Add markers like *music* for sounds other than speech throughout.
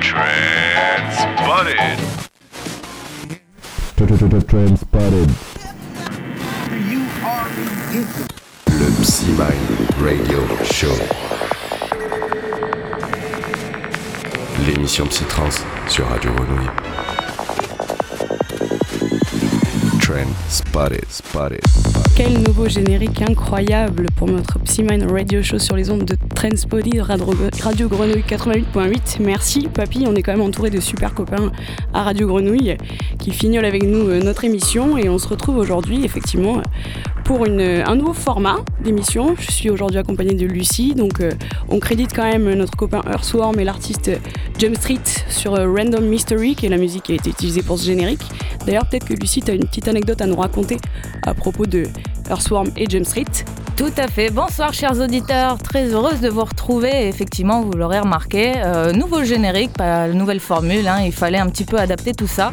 Transpotted. Transpotted. Le Psymind Radio Show. L'émission Psytrance sur Radio Grenouille. Trend Spotted, spotted, spotted. Quel nouveau générique incroyable pour notre Psymine Radio Show sur les ondes de Radio, Radio Grenouille 88.8. Merci papy, on est quand même entouré de super copains à Radio Grenouille qui fignolent avec nous euh, notre émission et on se retrouve aujourd'hui effectivement pour un nouveau format d'émission. Je suis aujourd'hui accompagnée de Lucie, donc euh, on crédite quand même notre copain Earthworm et l'artiste Jump Street sur euh, Random Mystery, qui est la musique qui a été utilisée pour ce générique. D'ailleurs, peut-être que Lucie, tu as une petite anecdote à nous raconter à propos de Earthworm et Jump Street. Tout à fait. Bonsoir chers auditeurs, très heureuse de vous retrouver. Effectivement, vous l'aurez remarqué, euh, nouveau générique, pas nouvelle formule, hein, il fallait un petit peu adapter tout ça.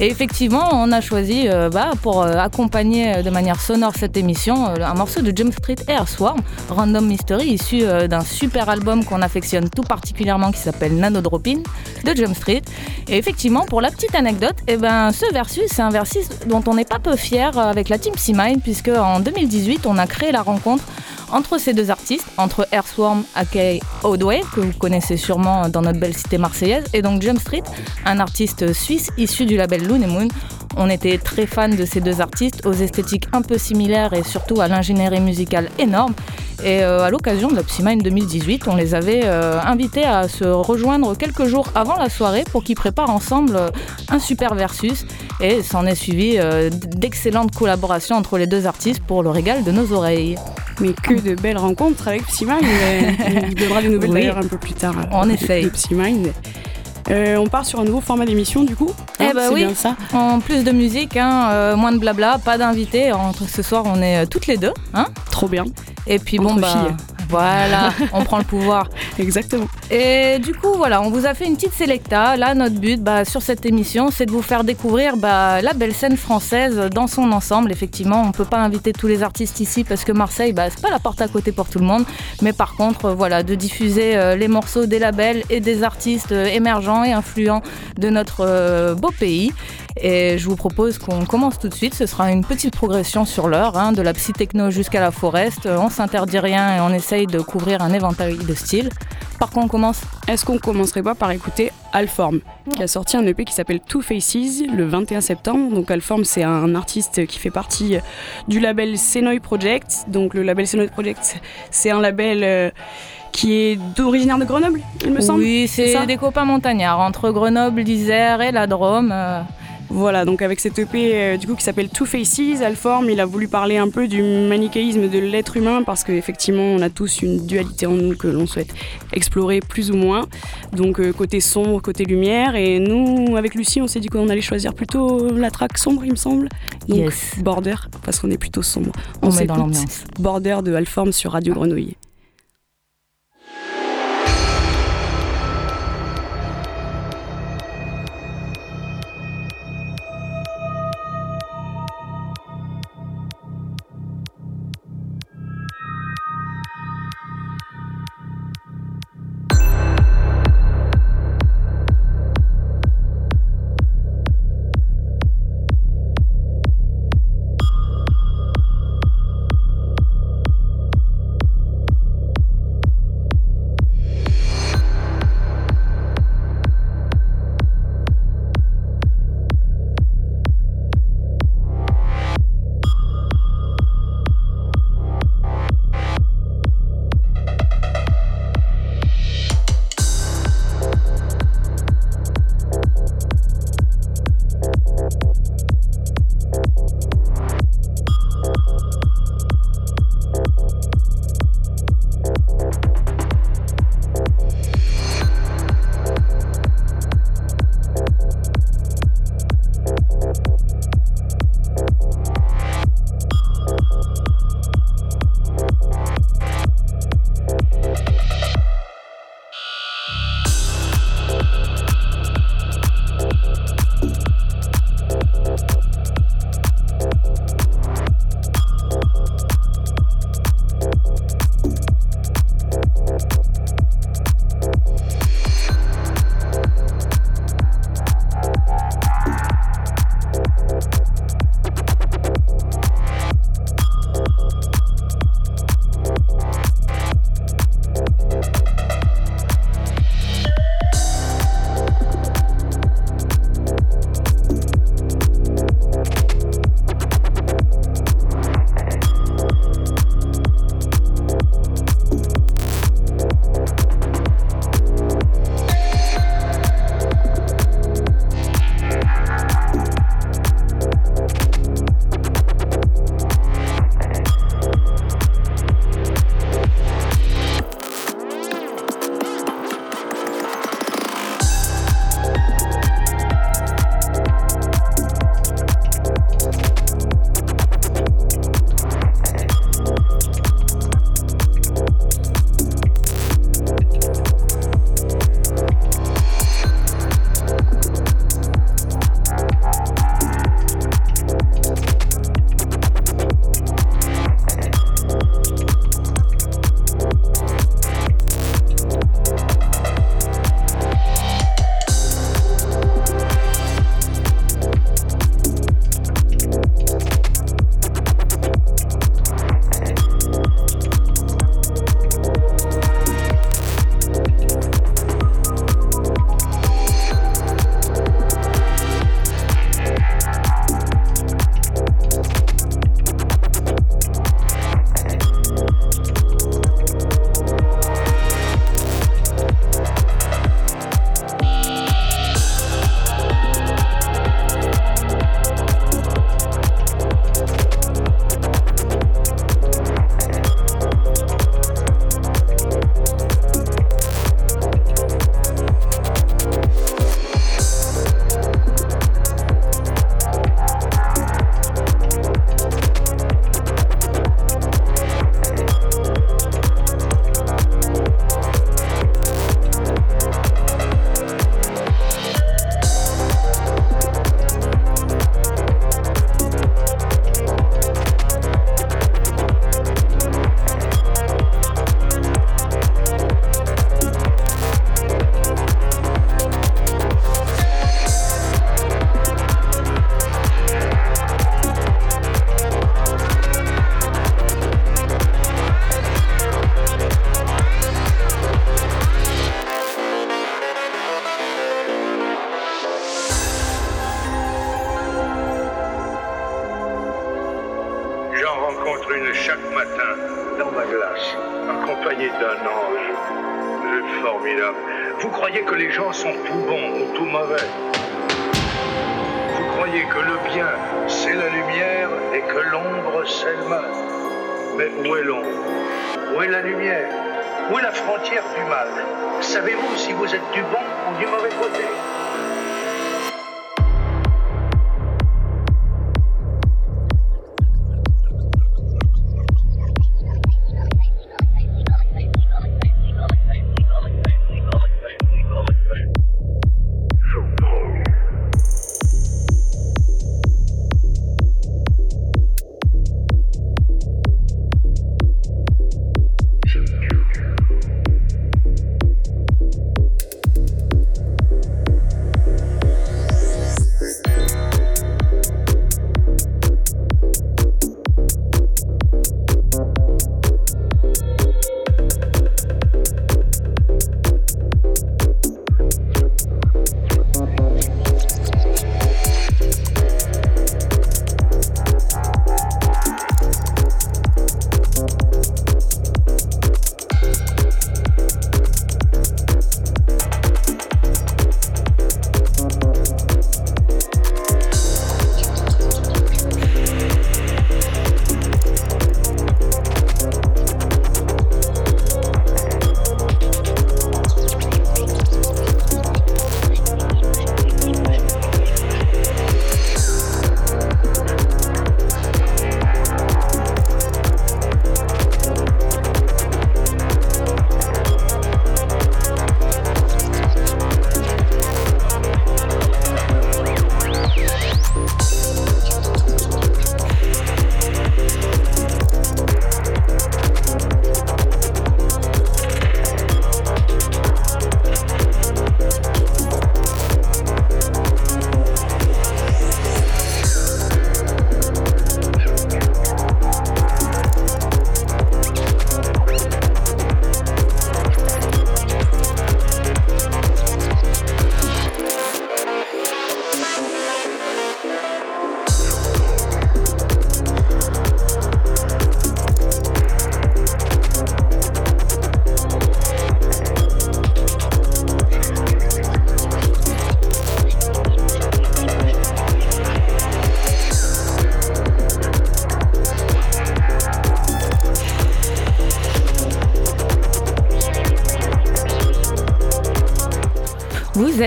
Et effectivement, on a choisi euh, bah, pour euh, accompagner euh, de manière sonore cette émission un morceau de Jump Street Air Swarm, Random Mystery, issu d'un super album qu'on affectionne tout particulièrement qui s'appelle Nano Dropin de Jump Street. Et effectivement, pour la petite anecdote, eh ben, ce versus, c'est un versus dont on n'est pas peu fier avec la team C-Mine, puisque en 2018, on a créé la rencontre entre ces deux artistes, entre Earthworm aka Oldway, que vous connaissez sûrement dans notre belle cité marseillaise, et donc Jump Street, un artiste suisse issu du label Loon Moon. On était très fans de ces deux artistes, aux esthétiques un peu similaires et surtout à l'ingénierie musicale énorme. Et euh, à l'occasion de la Psymine 2018, on les avait euh, invités à se rejoindre quelques jours avant la soirée pour qu'ils préparent ensemble euh, un super versus. Et s'en est suivi d'excellentes collaborations entre les deux artistes pour le régal de nos oreilles. Mais que de belles rencontres avec Psymind. Il donnera des nouvelles Oui. d'ailleurs un peu plus tard. En de- effet. De Psymind. Euh, on part sur un nouveau format d'émission du coup. Hein, Eh ben c'est oui. bien ça. En plus de musique, hein, euh, moins de blabla, pas d'invités. Entre ce soir, on est euh, toutes les deux. Hein Trop bien. et puis bon, Entre bah, filles. Voilà, *laughs* on prend le pouvoir. Exactement. Et du coup, voilà, on vous a fait une petite sélecta. Là, notre but bah, sur cette émission, c'est de vous faire découvrir bah, la belle scène française dans son ensemble. Effectivement, on peut pas inviter tous les artistes ici parce que Marseille, bah, c'est pas la porte à côté pour tout le monde. Mais par contre, euh, voilà, de diffuser euh, les morceaux des labels et des artistes euh, émergents et influents de notre beau pays. Et je vous propose qu'on commence tout de suite. Ce sera une petite progression sur l'heure, hein, de la psy-techno jusqu'à la forest. Euh, On s'interdit rien et on essaye de couvrir un éventail de styles. Par contre, on commence? Est-ce qu'on commencerait pas par écouter Alform, qui a sorti un EP qui s'appelle Two Faces le 21 septembre. Donc Alform, c'est un artiste qui fait partie du label Senoy Project. Donc le label Senoy Project, c'est un label euh, qui est d'originaire de Grenoble, il me semble. Oui, c'est des copains montagnards entre Grenoble, l'Isère et la Drôme. euh, Voilà, donc avec cet EP euh, du coup qui s'appelle Two Faces, Alform, il a voulu parler un peu du manichéisme de l'être humain parce qu'effectivement on a tous une dualité en nous que l'on souhaite explorer plus ou moins. Donc euh, côté sombre, côté lumière. Et nous, avec Lucie, on s'est dit qu'on allait choisir plutôt la track sombre, il me semble. Donc Yes. Border, parce qu'on est plutôt sombre. on dans s'écoute l'ambiance. Border de Alform sur Radio Grenouille.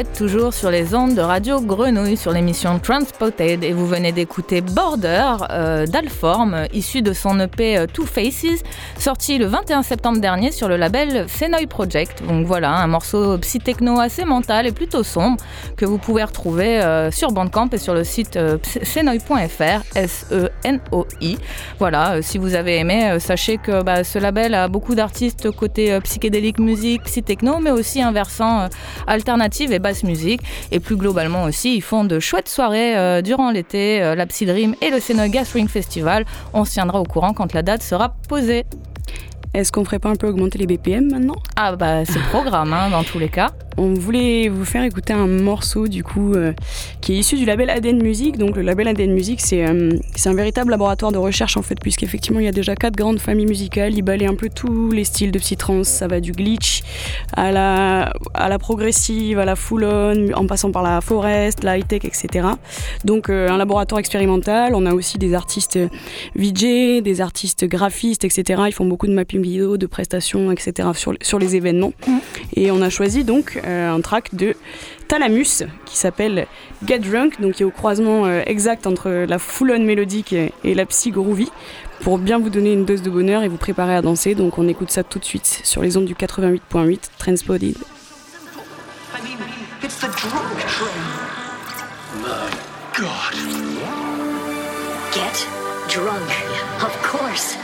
Toujours sur les ondes de Radio Grenouille sur l'émission Transpotted et vous venez d'écouter Border euh, d'Alform, issu de son EP euh, Two Faces, sorti le 21 septembre dernier sur le label Senoy Project. Donc voilà, un morceau psy-techno assez mental et plutôt sombre que vous pouvez retrouver euh, sur Bandcamp et sur le site euh, S-E-N-O-I. Voilà, euh, si vous avez aimé, euh, sachez que bah, ce label a beaucoup d'artistes côté psychédélique musique, psy-techno, mais aussi un versant alternative et basse musique. Et plus globalement aussi, ils font de chouettes soirées durant l'été, la Psy Dream et le Senoy Gas Ring Festival. On se tiendra au courant quand la date sera posée. Est-ce qu'on ferait pas un peu augmenter les BPM maintenant? Ah bah c'est le programme hein, dans tous les cas. On voulait vous faire écouter un morceau du coup euh, qui est issu du label ADN Music. Donc le label ADN Music c'est euh, c'est un véritable laboratoire de recherche en fait puisqu'effectivement il y a déjà quatre grandes familles musicales. Il balaye un peu tous les styles de psytrance. Ça va du glitch à la, à la progressive, à la full on, en passant par la forest, la high tech, etc. Donc euh, un laboratoire expérimental. On a aussi des artistes VJ, des artistes graphistes, etc. Ils font beaucoup de mapping vidéo, de prestations, etc. sur, sur les événements. Et on a choisi donc euh, un track de Thalamus qui s'appelle Get Drunk, donc qui est au croisement euh, exact entre la full-on mélodique et, la psy groovy pour bien vous donner une dose de bonheur et vous préparer à danser. Donc on écoute ça tout de suite sur les ondes du 88.8 Transpoded. I mean, it's the drunk train. My God. Get drunk. Of course.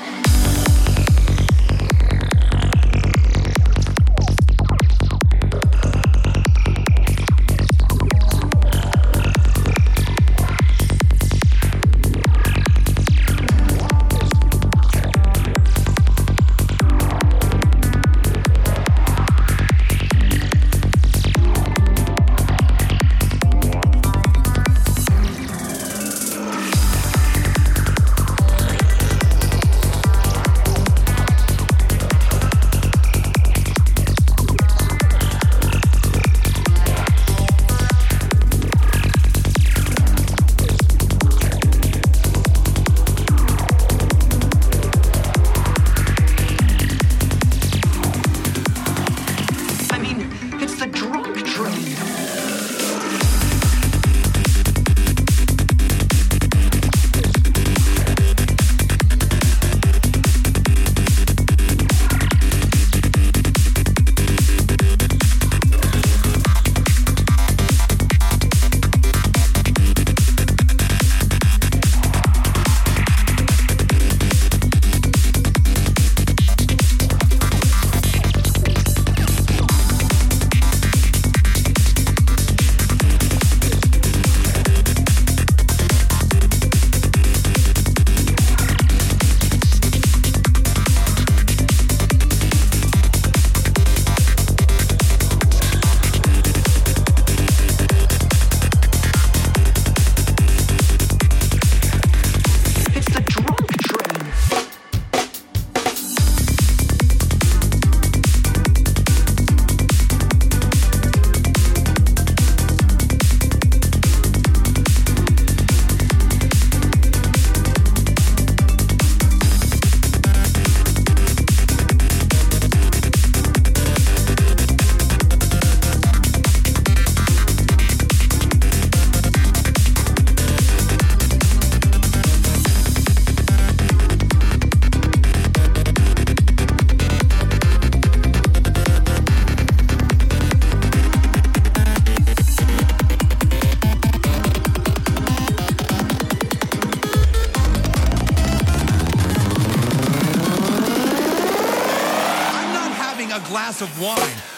Glass of wine.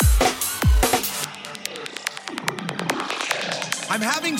I'm having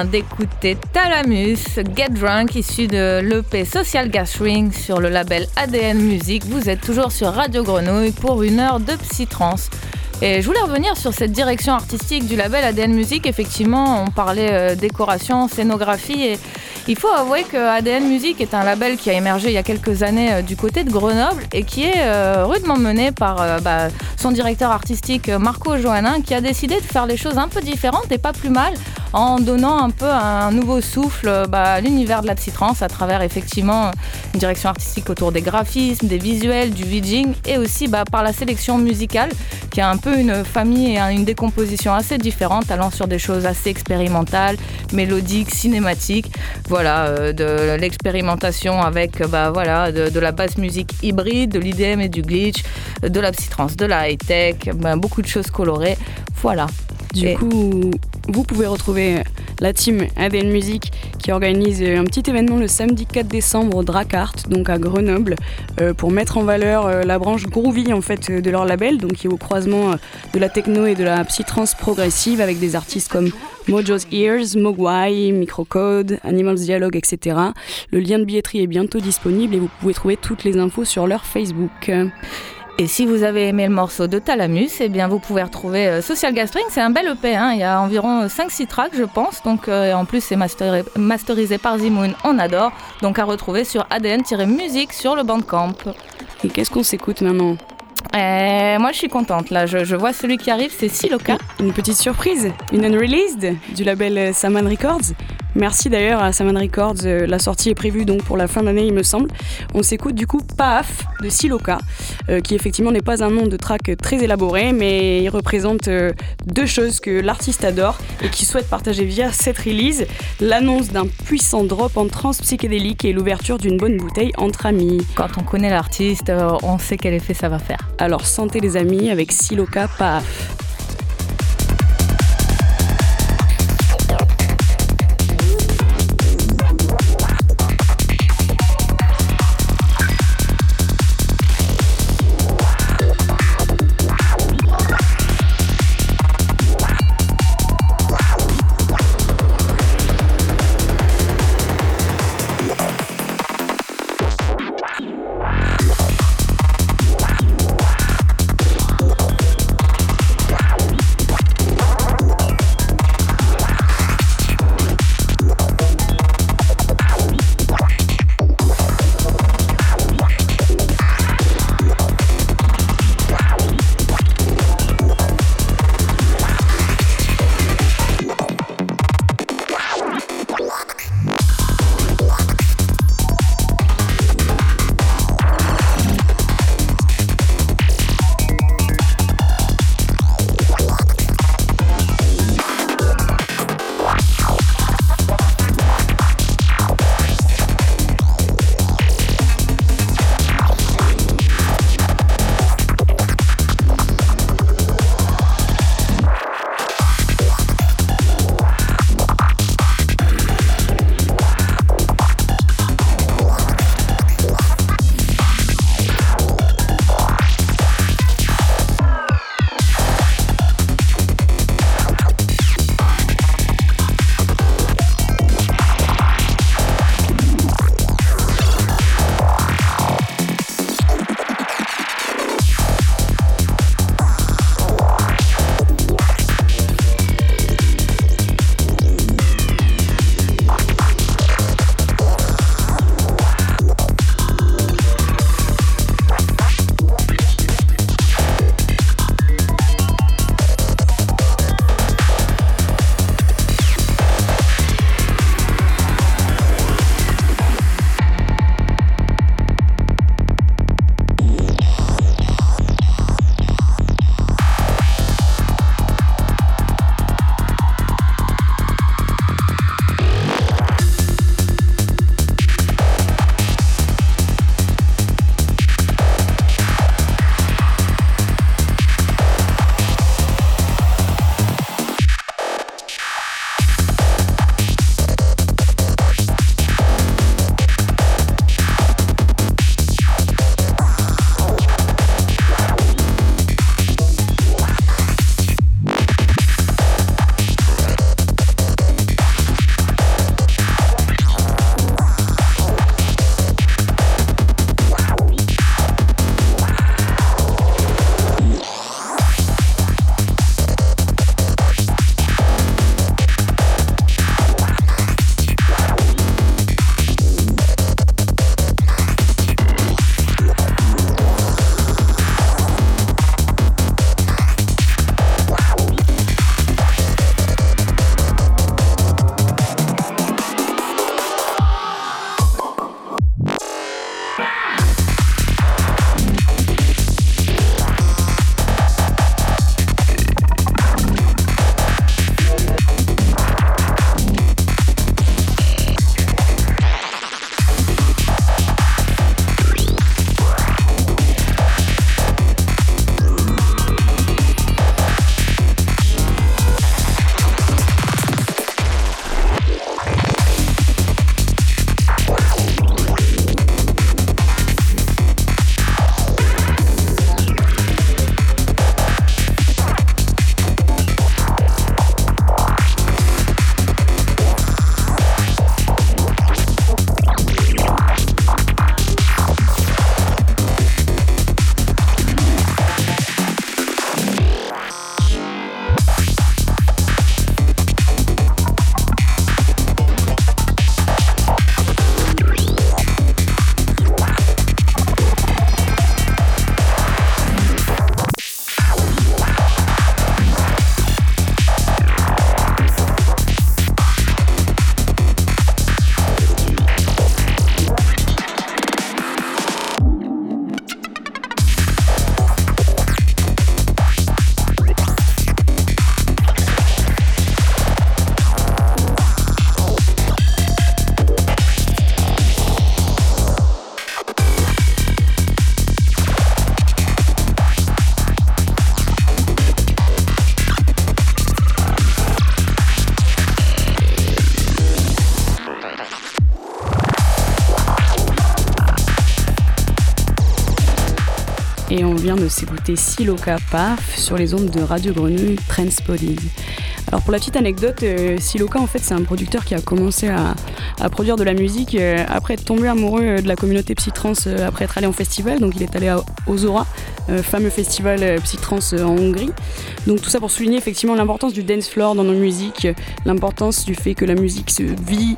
d'écouter Talamus, Get Drunk, issu de l'EP Social Gathering sur le label ADN Music. Vous êtes toujours sur Radio Grenouille pour une heure de psy-trance. Et je voulais revenir sur cette direction artistique du label ADN Music. Effectivement, on parlait euh, décoration, scénographie et il faut avouer que ADN Music est un label qui a émergé il y a quelques années euh, du côté de Grenoble et qui est euh, rudement mené par bah, son directeur artistique Marco Johannin qui a décidé de faire les choses un peu différentes et pas plus mal en donnant un peu un nouveau souffle euh, bah, à l'univers de la psytrance à travers effectivement une direction artistique autour des graphismes, des visuels, du vidging et aussi bah, par la sélection musicale qui a un peu une famille et un- une décomposition assez différente allant sur des choses assez expérimentales, mélodiques, cinématiques. Voilà, euh, de l'expérimentation avec euh, bah, voilà, de, de la basse musique hybride, de l'IDM et du glitch, de la psytrance, de la high-tech, bah, beaucoup de choses colorées. Voilà. Du Et- coup, vous pouvez retrouver la team ADN Music qui organise un petit événement le samedi 4 décembre au Dracart, donc à Grenoble, euh, pour mettre en valeur euh, la branche groovy en fait euh, de leur label, donc qui est au croisement euh, de la techno et de la psytrance progressive avec des artistes comme Mojo's Ears, Mogwai, Microcode, Animals Dialogue, etc. Le lien de billetterie est bientôt disponible et vous pouvez trouver toutes les infos sur leur Facebook. Et si vous avez aimé le morceau de Thalamus, eh bien vous pouvez retrouver euh, Social Gastring. C'est un bel EP, hein. il y a environ 5-6 tracks, je pense. Donc, euh, en plus, c'est master- masterisé par Zimoun, on adore. Donc, à retrouver sur ADN-musique sur le Bandcamp. Et qu'est-ce qu'on s'écoute maintenant? Et moi, je suis contente. Là, je, je vois celui qui arrive, c'est Siloka. Une petite surprise, une unreleased du label Saman Records. Merci d'ailleurs à Saman Records, euh, la sortie est prévue donc pour la fin d'année il me semble. On s'écoute du coup Paf de Siloka, euh, qui effectivement n'est pas un nom de track très élaboré, mais il représente euh, deux choses que l'artiste adore et qui souhaite partager via cette release, l'annonce d'un puissant drop en trance psychédélique et l'ouverture d'une bonne bouteille entre amis. Quand on connaît l'artiste, euh, on sait quel effet ça va faire. Alors santé les amis avec Siloka Paf. Et on vient de s'écouter Siloka Paf sur les ondes de Radio Grenouille Transpodid. Alors pour la petite anecdote, euh, Siloka en fait c'est un producteur qui a commencé à, produire de la musique euh, après être tombé amoureux euh, de la communauté psytrance euh, après être allé en festival. Donc il est allé à Ozora, fameux festival euh, psytrance euh, en Hongrie. Donc tout ça pour souligner effectivement l'importance du dance floor dans nos musiques, euh, l'importance du fait que la musique se vit,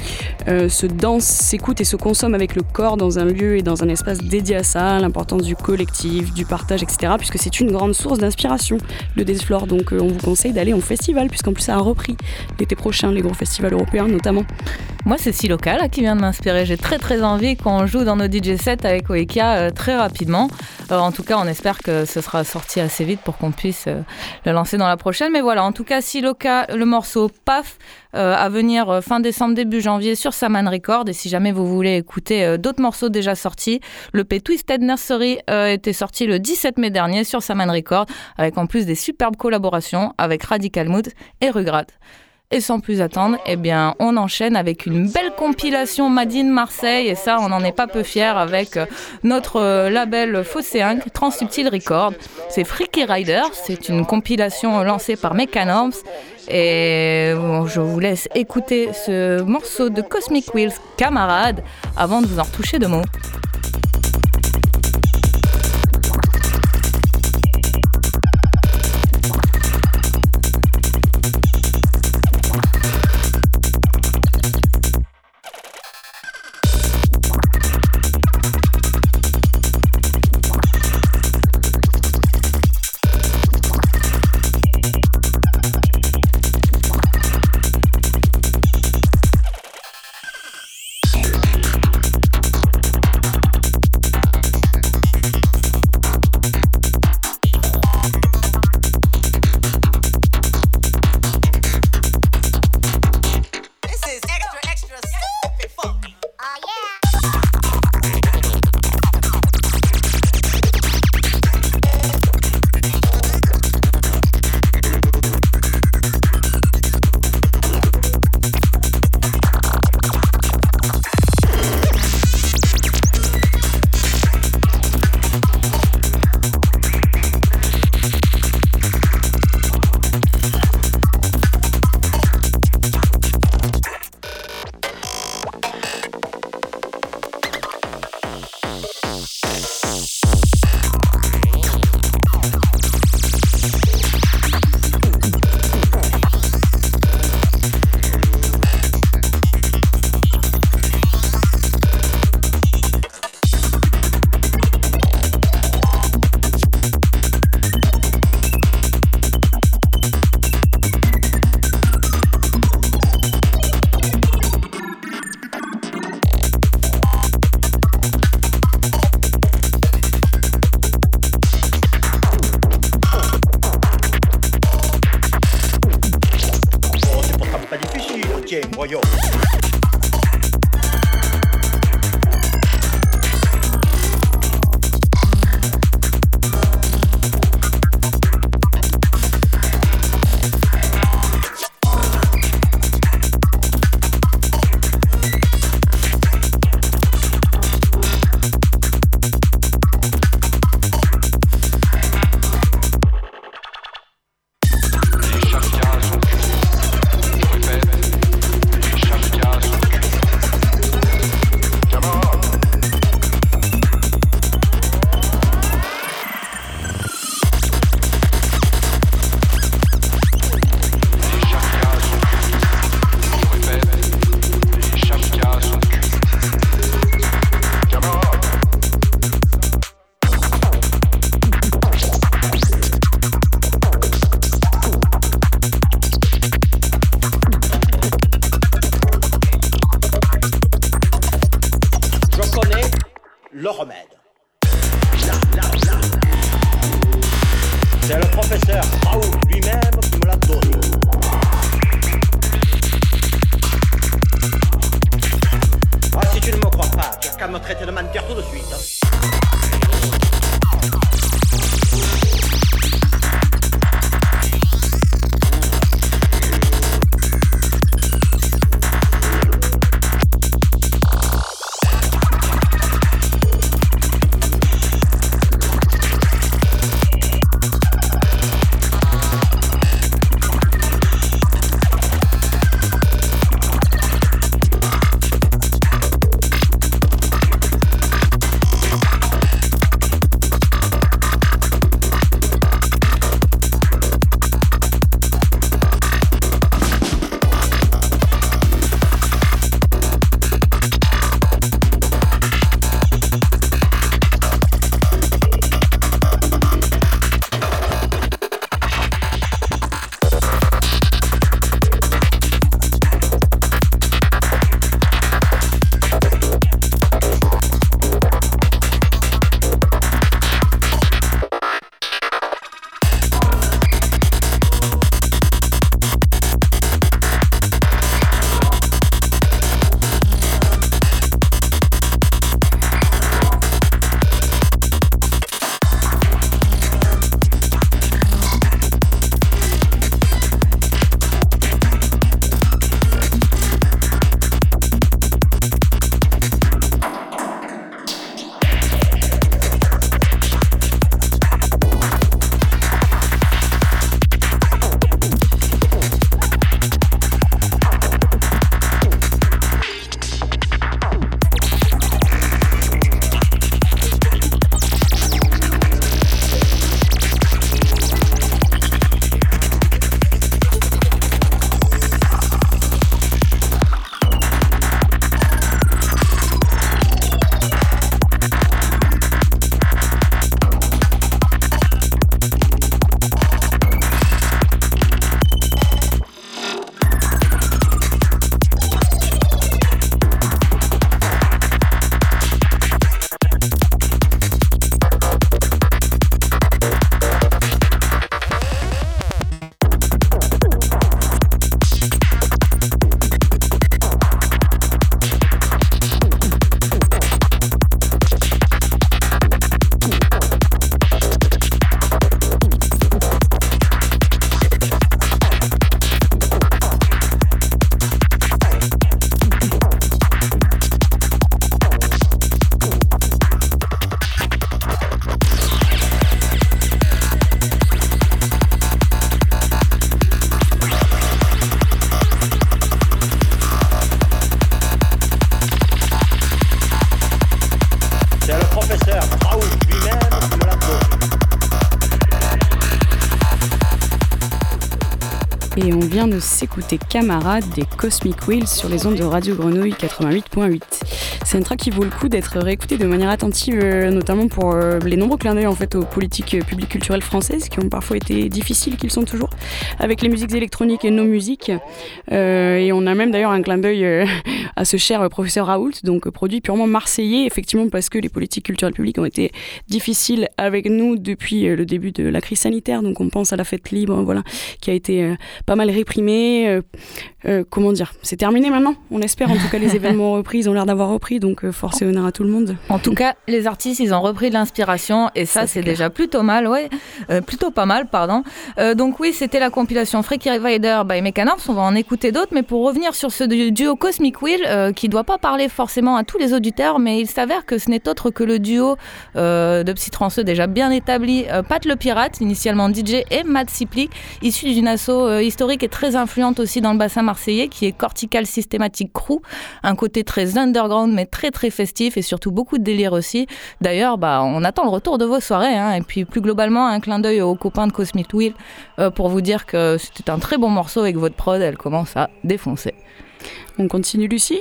euh, se danse, s'écoute et se consomme avec le corps dans un lieu et dans un espace dédié à ça, l'importance du collectif, du partage, etc. Puisque c'est une grande source d'inspiration, le dance floor. Donc euh, on vous conseille d'aller en festival, puisqu'en plus ça a repris l'été prochain, les gros festivals européens notamment. Moi, c'est Siloka là, qui vient de m'inspirer. J'ai très très envie qu'on joue dans nos DJ sets avec Oekia euh, très rapidement. Euh, en tout cas, on espère que ce sera sorti assez vite pour qu'on puisse euh, le lancer dans la prochaine. Mais voilà, en tout cas, Siloka, le morceau PAF, euh, à venir euh, fin décembre, début janvier sur Saman Record. Et si jamais vous voulez écouter euh, d'autres morceaux déjà sortis, le P Twisted Nursery euh, était sorti le 17 mai dernier sur Saman Record, avec en plus des superbes collaborations avec Radical Mood et Rugrat. Et sans plus attendre, eh bien, on enchaîne avec une belle compilation Madine Marseille. Et ça, on n'en est pas peu fiers avec euh, notre euh, label Phocéen, Transsubtil Record. C'est Freaky Rider. C'est une compilation lancée par Mechanorms. Et je vous laisse écouter ce morceau de Cosmic Wheels, camarade, avant de vous en retoucher de mots. S'écouter Camarade des Cosmic Wheels sur les ondes de Radio Grenouille 88.8. C'est un track qui vaut le coup d'être réécouté de manière attentive, euh, notamment pour euh, les nombreux clins d'œil en fait aux politiques euh, publiques culturelles françaises qui ont parfois été difficiles, qu'ils sont toujours, avec les musiques électroniques et nos musiques. Et on a même d'ailleurs un clin d'œil à ce cher euh, professeur Raoult, donc euh, produit purement marseillais, effectivement parce que les politiques culturelles publiques ont été difficiles avec nous depuis euh, le début de la crise sanitaire. Donc on pense à la fête libre, voilà, qui a été pas mal réprimée. Euh, comment dire C'est terminé maintenant On espère. En tout cas, les *laughs* événements repris, ils ont l'air d'avoir repris. Donc force et honneur à tout le monde. En tout cas, les artistes, ils ont repris de l'inspiration et ça, Ça, c'est déjà plutôt mal, ouais, Euh, plutôt pas mal, pardon. Euh, donc oui, c'était la compilation Freaky Rider by Mechanorps. On va en écouter d'autres, mais pour revenir sur ce du- duo Cosmic Wheel, euh, qui doit pas parler forcément à tous les auditeurs, mais il s'avère que ce n'est autre que le duo euh, de psytranceux déjà bien établi, euh, Pat le Pirate, initialement DJ, et Matt Siplik, issu d'une asso historique et très influente aussi dans le bassin marseillais, qui est Cortical Systematic Crew, un côté très underground mais très très festif et surtout beaucoup de délire aussi. D'ailleurs, bah, on attend le retour de vos soirées. hein. Et puis plus globalement, un clin d'œil aux copains de Cosmic Wheel pour vous dire que c'était un très bon morceau et que votre prod, elle commence à défoncer. On continue, Lucie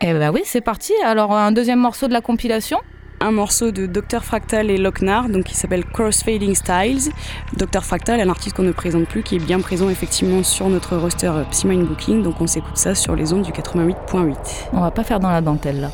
Et bah oui, c'est parti. Alors un deuxième morceau de la compilation. un morceau de Dr Fractal et Lochnar, donc qui s'appelle Crossfading Styles. Dr Fractal, un artiste qu'on ne présente plus, qui est bien présent effectivement sur notre roster euh, Psymine Booking, donc on s'écoute ça sur les ondes du 88.8. On va pas faire dans la dentelle là.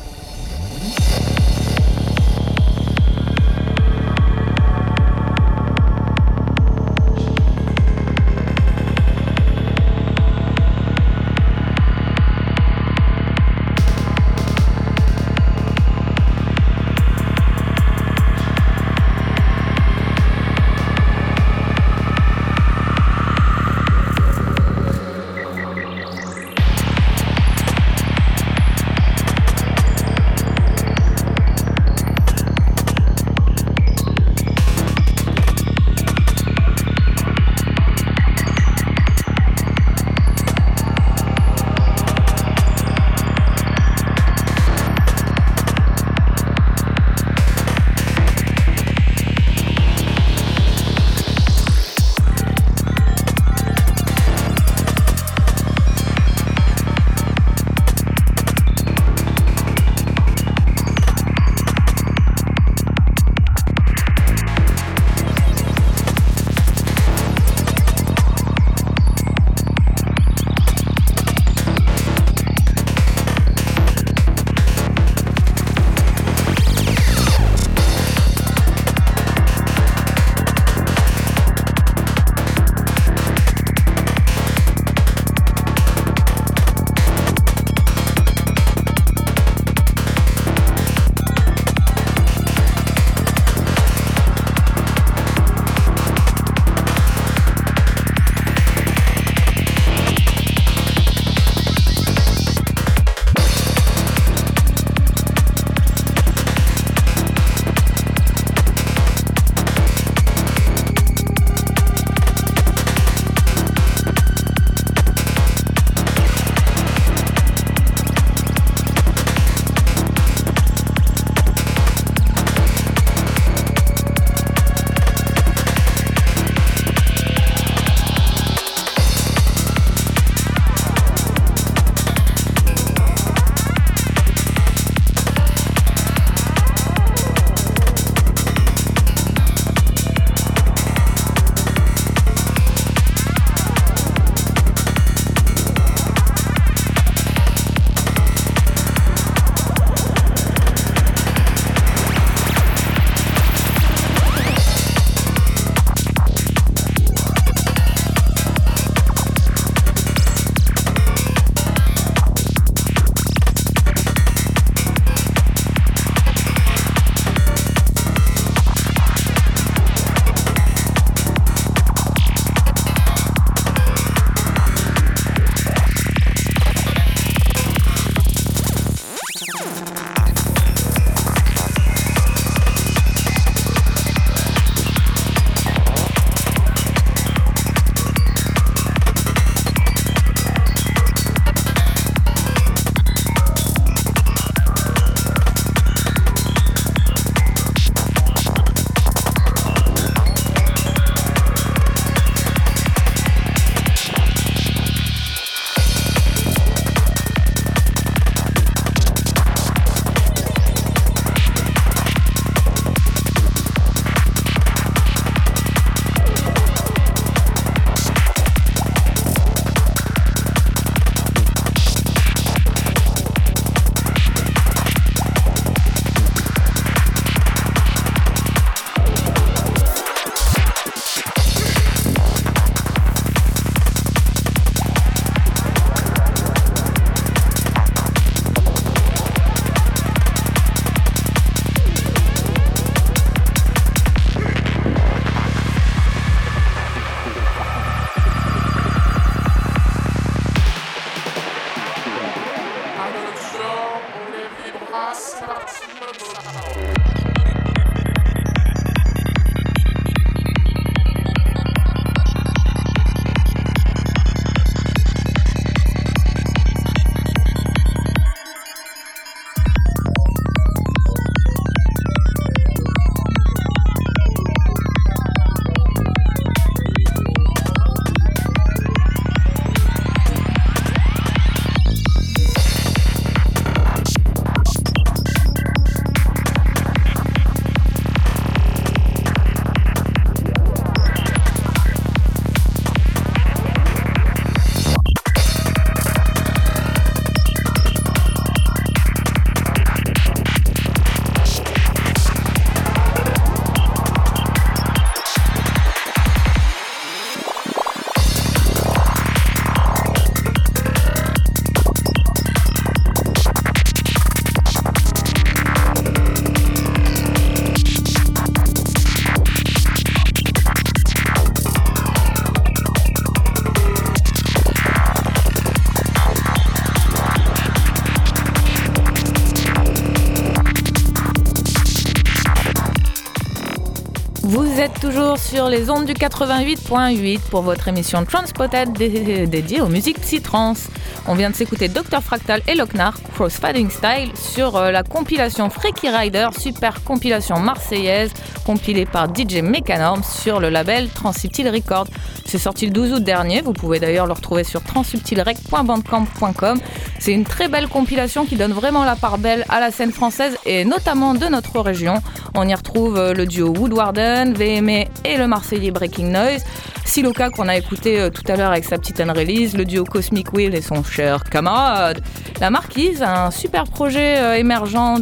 Toujours sur les ondes du 88.8 pour votre émission Transpotted dé- dédiée aux musiques psy-trance. On vient de s'écouter Dr Fractal et Lochnar, Crossfading Style, sur euh, la compilation Freaky Rider, super compilation marseillaise, compilée par DJ Mechanorm sur le label Transsubtil Records. C'est sorti le 12 août dernier, vous pouvez d'ailleurs le retrouver sur transsubtilrec.bandcamp.com. C'est une très belle compilation qui donne vraiment la part belle à la scène française et notamment de notre région. On y retrouve euh, le duo Woodwarden, VMA et le Marseillais Breaking Noise. Siloka qu'on a écouté euh, tout à l'heure avec sa petite unrelease, le duo Cosmic Wheel et son cher camarade. La Marquise, un super projet euh, émergent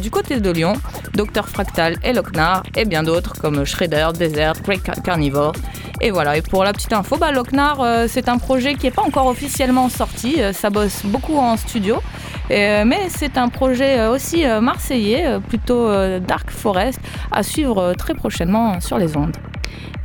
du côté de Lyon, Dr Fractal et Lochnar et bien d'autres comme Shredder, Desert, Great Car- Carnivore. Et voilà, et pour la petite info, bah, Lochnar, euh, c'est un projet qui n'est pas encore officiellement sorti, euh, ça bosse beaucoup en studio, Euh, mais c'est un projet euh, aussi marseillais, plutôt Dark Forest, à suivre très prochainement sur les ondes.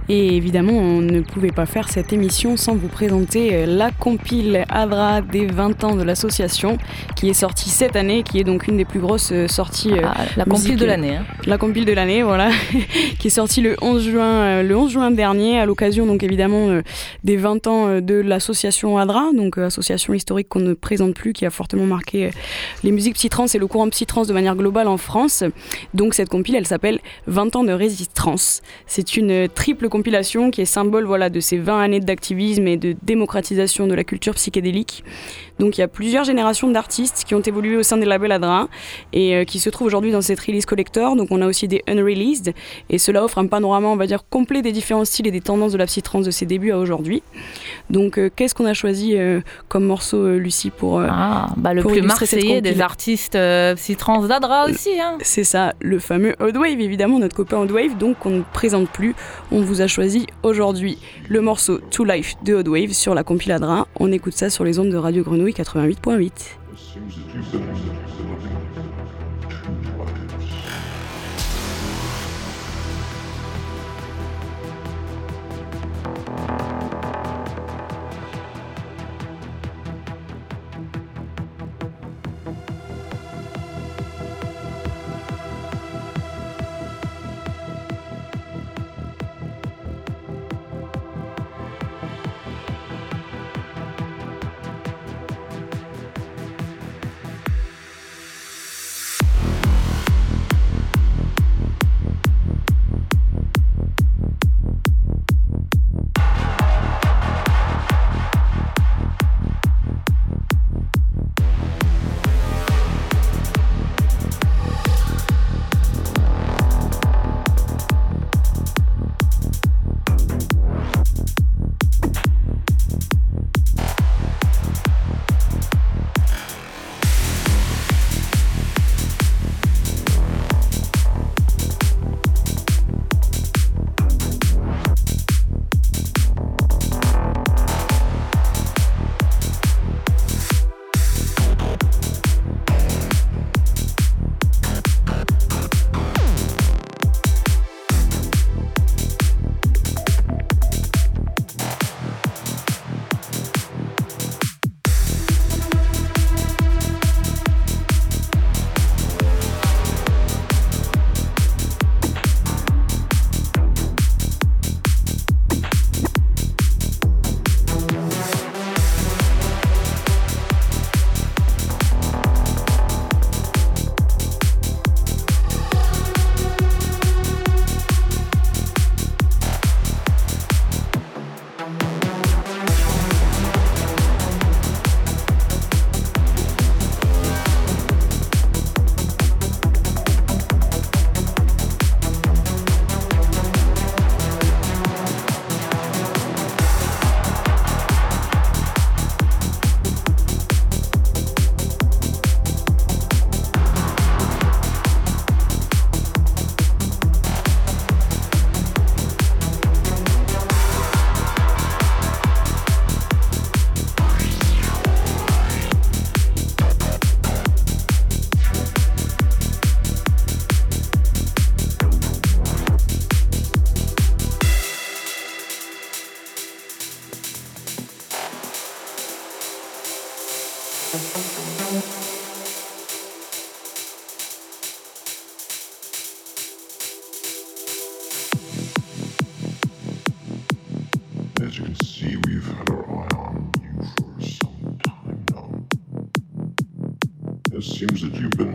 Et évidemment, on ne pouvait pas faire cette émission sans vous présenter euh, la compile Adra des 20 ans de l'association, qui est sortie cette année, qui est donc une des plus grosses euh, sorties. euh, Ah, la compile de l'année. hein. La compile de l'année, voilà, *laughs* qui est sortie le 11 juin, le 11 juin dernier, à l'occasion donc évidemment des 20 ans de l'association ADRA, donc association historique qu'on ne présente plus, qui a fortement marqué les musiques psy-trans et le courant psy-trans de manière globale en France. Donc cette compile, elle s'appelle 20 ans de résistance. C'est une triple compilation qui est symbole voilà, de ces 20 années d'activisme et de démocratisation de la culture psychédélique. Donc il y a plusieurs générations d'artistes qui ont évolué au sein des labels ADRA et euh, qui se trouvent aujourd'hui dans cette release collector. Donc on a aussi des unreleased et cela offre un panorama, on va dire, complet des différents styles et des tendances de la psytrance de ses débuts à aujourd'hui. Donc euh, qu'est-ce qu'on a choisi euh, comme morceau, Lucie, pour... Ah, bah, le pour plus marseillais des artistes psy-trans d'Adra aussi. Hein. C'est ça, le fameux Oddwave, évidemment, notre copain Oddwave, donc qu'on ne présente plus. On vous a choisi aujourd'hui le morceau To Life de Oddwave sur la compile Adra. On écoute ça sur les ondes de Radio Grenouille 88.8. seems that you've been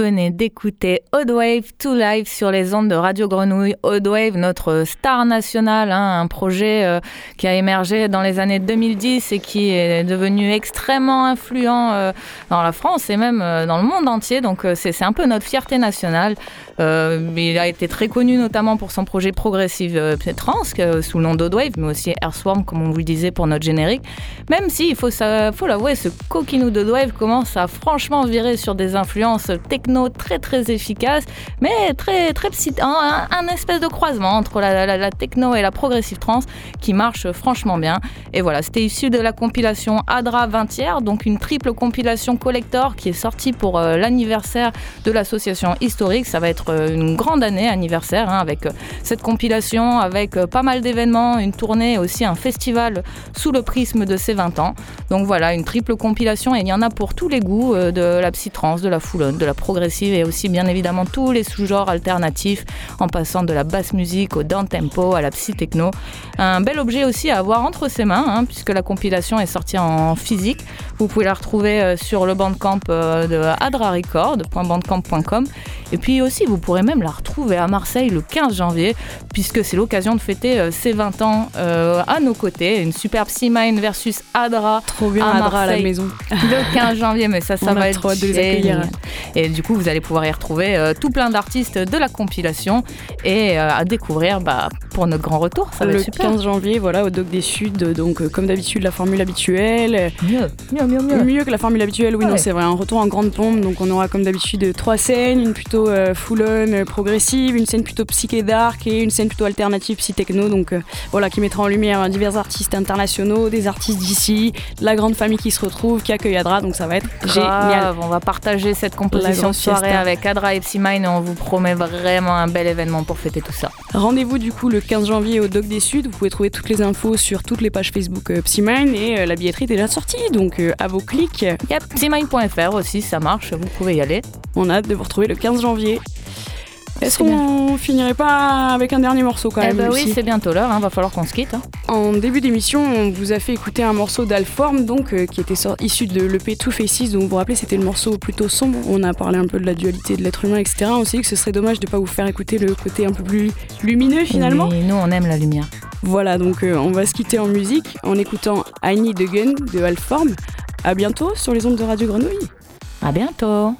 venez d'écouter Oddwave to Live sur les ondes de Radio Grenouille. Oddwave, notre star nationale, hein, un projet euh, qui a émergé dans les années 2010 et qui est devenu extrêmement influent euh, dans la France et même euh, dans le monde entier. Donc c'est un peu notre fierté nationale. Il a été très connu notamment pour son projet progressif euh, trans sous le nom d'Oddwave, mais aussi Earthworm, comme on vous le disait pour notre générique. Même si, il faut, l'avouer, ce coquinou d'Oddwave commence à franchement virer sur des influences très très efficaces, mais très très psy- un, espèce de croisement entre la, techno et la progressive trans qui marche franchement bien. Et voilà, c'était issu de la compilation Adra 20 donc une triple compilation collector qui est sortie pour euh, l'anniversaire de l'association historique. Ça va être euh, une grande année anniversaire hein, avec euh, cette compilation, avec pas mal d'événements, une tournée aussi un festival sous le prisme de ses 20 ans. Donc voilà, une triple compilation et il y en a pour tous les goûts, de la psytrance, de la foulonne, de la progressive et aussi bien évidemment tous les sous-genres alternatifs en passant de la basse musique au down tempo à la psy-techno. Un bel objet aussi à avoir entre ses mains hein, puisque la compilation est sortie en physique. Vous pouvez la retrouver euh, sur le bandcamp euh, de Adra Record.bandcamp.com et puis aussi vous pourrez même la retrouver à Marseille le 15 janvier puisque c'est l'occasion de fêter euh, ses 20 ans euh, à nos côtés. Une superbe C-Mine versus Adra. Trop bien, à Adra à la maison. Le 15 janvier, mais ça, ça On va être trop de les accueillir. Et du coup, vous allez pouvoir y retrouver euh, tout plein d'artistes de la compilation et euh, à découvrir bah, pour notre grand retour. Ça va le être super. 15 janvier, voilà, au Doc des Suds. Donc, euh, comme d'habitude, la formule habituelle. Mieux, mieux, mieux, mieux. Mieux que la formule habituelle, oui, Ouais. non, c'est vrai. Un retour en grande pompe. Donc, on aura comme d'habitude trois scènes une plutôt full-on progressive, une scène plutôt psyché dark et une scène plutôt alternative psy-techno. Donc, euh, voilà, qui mettra en lumière divers artistes internationaux, des artistes d'ici, la grande famille qui se retrouve, qui accueille Adra. Donc, ça va être génial. Grave, on va partager cette composition soirée fiesta. avec Adra et Psymine et on vous promet vraiment un bel événement pour fêter tout ça. Rendez-vous du coup le 15 janvier au Doc des Suds. Vous pouvez trouver toutes les infos sur toutes les pages Facebook euh, Psymine et euh, la billetterie est déjà sortie. Donc, euh, à vos clics. Yep, Psymine.fr aussi, ça marche, vous pouvez y aller. On a hâte de vous retrouver le 15 janvier. Est-ce qu'on finirait pas avec un dernier morceau quand Eh même ben oui, c'est bientôt l'heure, hein, va falloir qu'on se quitte. hein. En début d'émission, on vous a fait écouter un morceau d'Alform, donc euh, qui était issu de l'EP Two Faces, dont vous vous rappelez, c'était le morceau plutôt sombre. On a parlé un peu de la dualité de l'être humain, etc. On s'est dit que ce serait dommage de pas vous faire écouter le côté un peu plus lumineux finalement. Oui, nous, on aime la lumière. Voilà, donc euh, on va se quitter en musique en écoutant I Need a Gun de Alform. À bientôt sur les ondes de Radio Grenouille. À bientôt